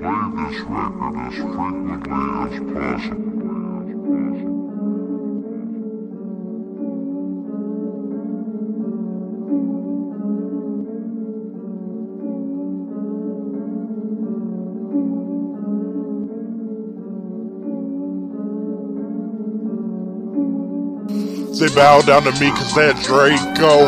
Play this record as frequently as possible. They bow down to me cause that Draco.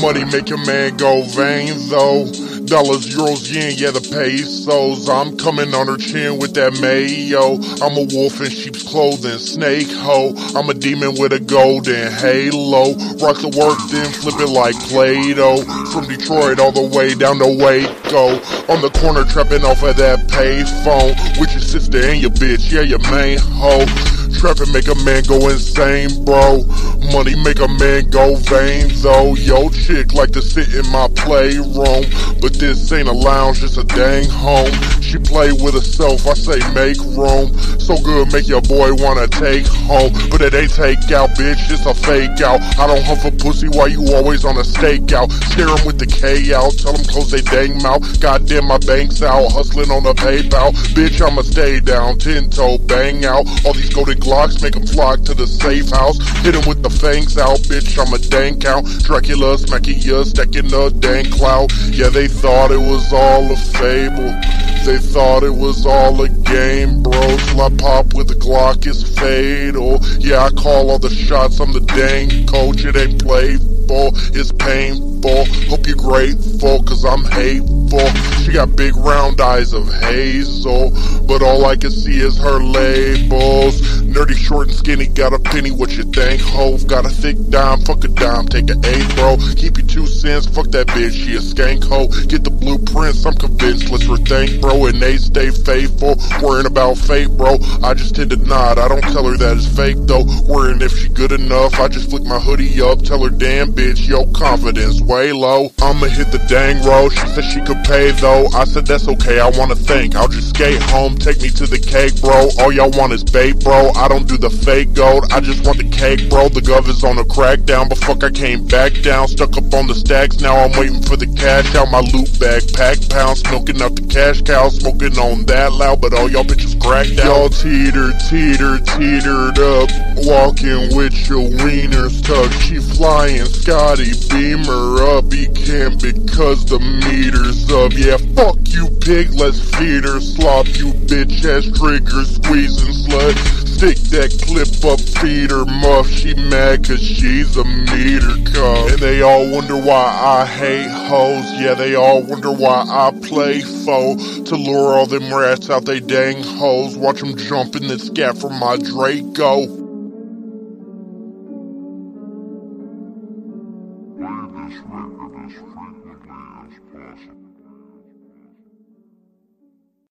Money make a man go vain though. Dollars, euros, yen, yeah, the pesos. I'm coming on her chin with that mayo. I'm a wolf in sheep's clothing, snake hoe. I'm a demon with a golden halo. Rock the work, then flip it like Play Doh. From Detroit all the way down to Waco. On the corner trapping off of that payphone. With your sister and your bitch, yeah, your main hoe. Traffic make a man go insane, bro. Money make a man go vain, though. Yo, chick like to sit in my playroom. But this ain't a lounge, it's a dang home. She play with herself, I say make room. So good, make your boy wanna take home. But it ain't take out, bitch, it's a fake out. I don't hunt for pussy while you always on a stakeout. Scare 'em with the K out, tell 'em close they dang mouth. Goddamn, my bank's out, hustling on a PayPal. Bitch, I'ma stay down, ten toe, bang out. All these golden Glocks make 'em flock to the safe house. Hit 'em with the fangs out, bitch, I'm a dang count. Dracula smacking ya, stacking a dang clout. Yeah, they thought it was all a fable. They thought it was all a game, bro. Till I pop with the Glock, it's fatal. Yeah, I call all the shots, I'm the dang coach. It ain't playful, it's painful. Hope you're grateful, cause I'm hateful. She got big round eyes of hazel, but all I can see is her labels. Nerdy, short, and skinny, got a penny, what you think? Hove, got a thick dime, fuck a dime, take an eight, bro. Keep your two cents, fuck that bitch, she a skank hoe. Get the blueprints, I'm convinced, let's rethink, bro. And they stay faithful, worrying about fate, bro. I just tend to nod, I don't tell her that it's fake, though. Worrying if she good enough, I just flick my hoodie up, tell her, damn bitch, yo, confidence way low. I'ma hit the dang road, she said she could pay, though. I said, that's okay, I wanna think. I'll just skate home, take me to the cake, bro. All y'all want is bait, bro. I don't do the fake gold, I just want the cake, bro. The gov is on a crackdown, but fuck, I came back down. Stuck up on the stacks, now I'm waiting for the cash out. My loot bag, pack pounds, smoking up the cash cow, smoking on that loud, but all y'all bitches cracked out. Y'all teeter, teeter, teetered up, walking with your wieners tucked. She flying, Scotty Beamer up, he can't because the meter's up. Yeah, fuck you, pig, let's feed her, slop you, bitch ass trigger, squeezing slut. Stick that clip up, feed her muff. She mad cause she's a meter cup. And they all wonder why I hate hoes. Yeah, they all wonder why I play foe. To lure all them rats out they dang hoes. Watch them jump in the scat from my Draco. This record as frequently as possible.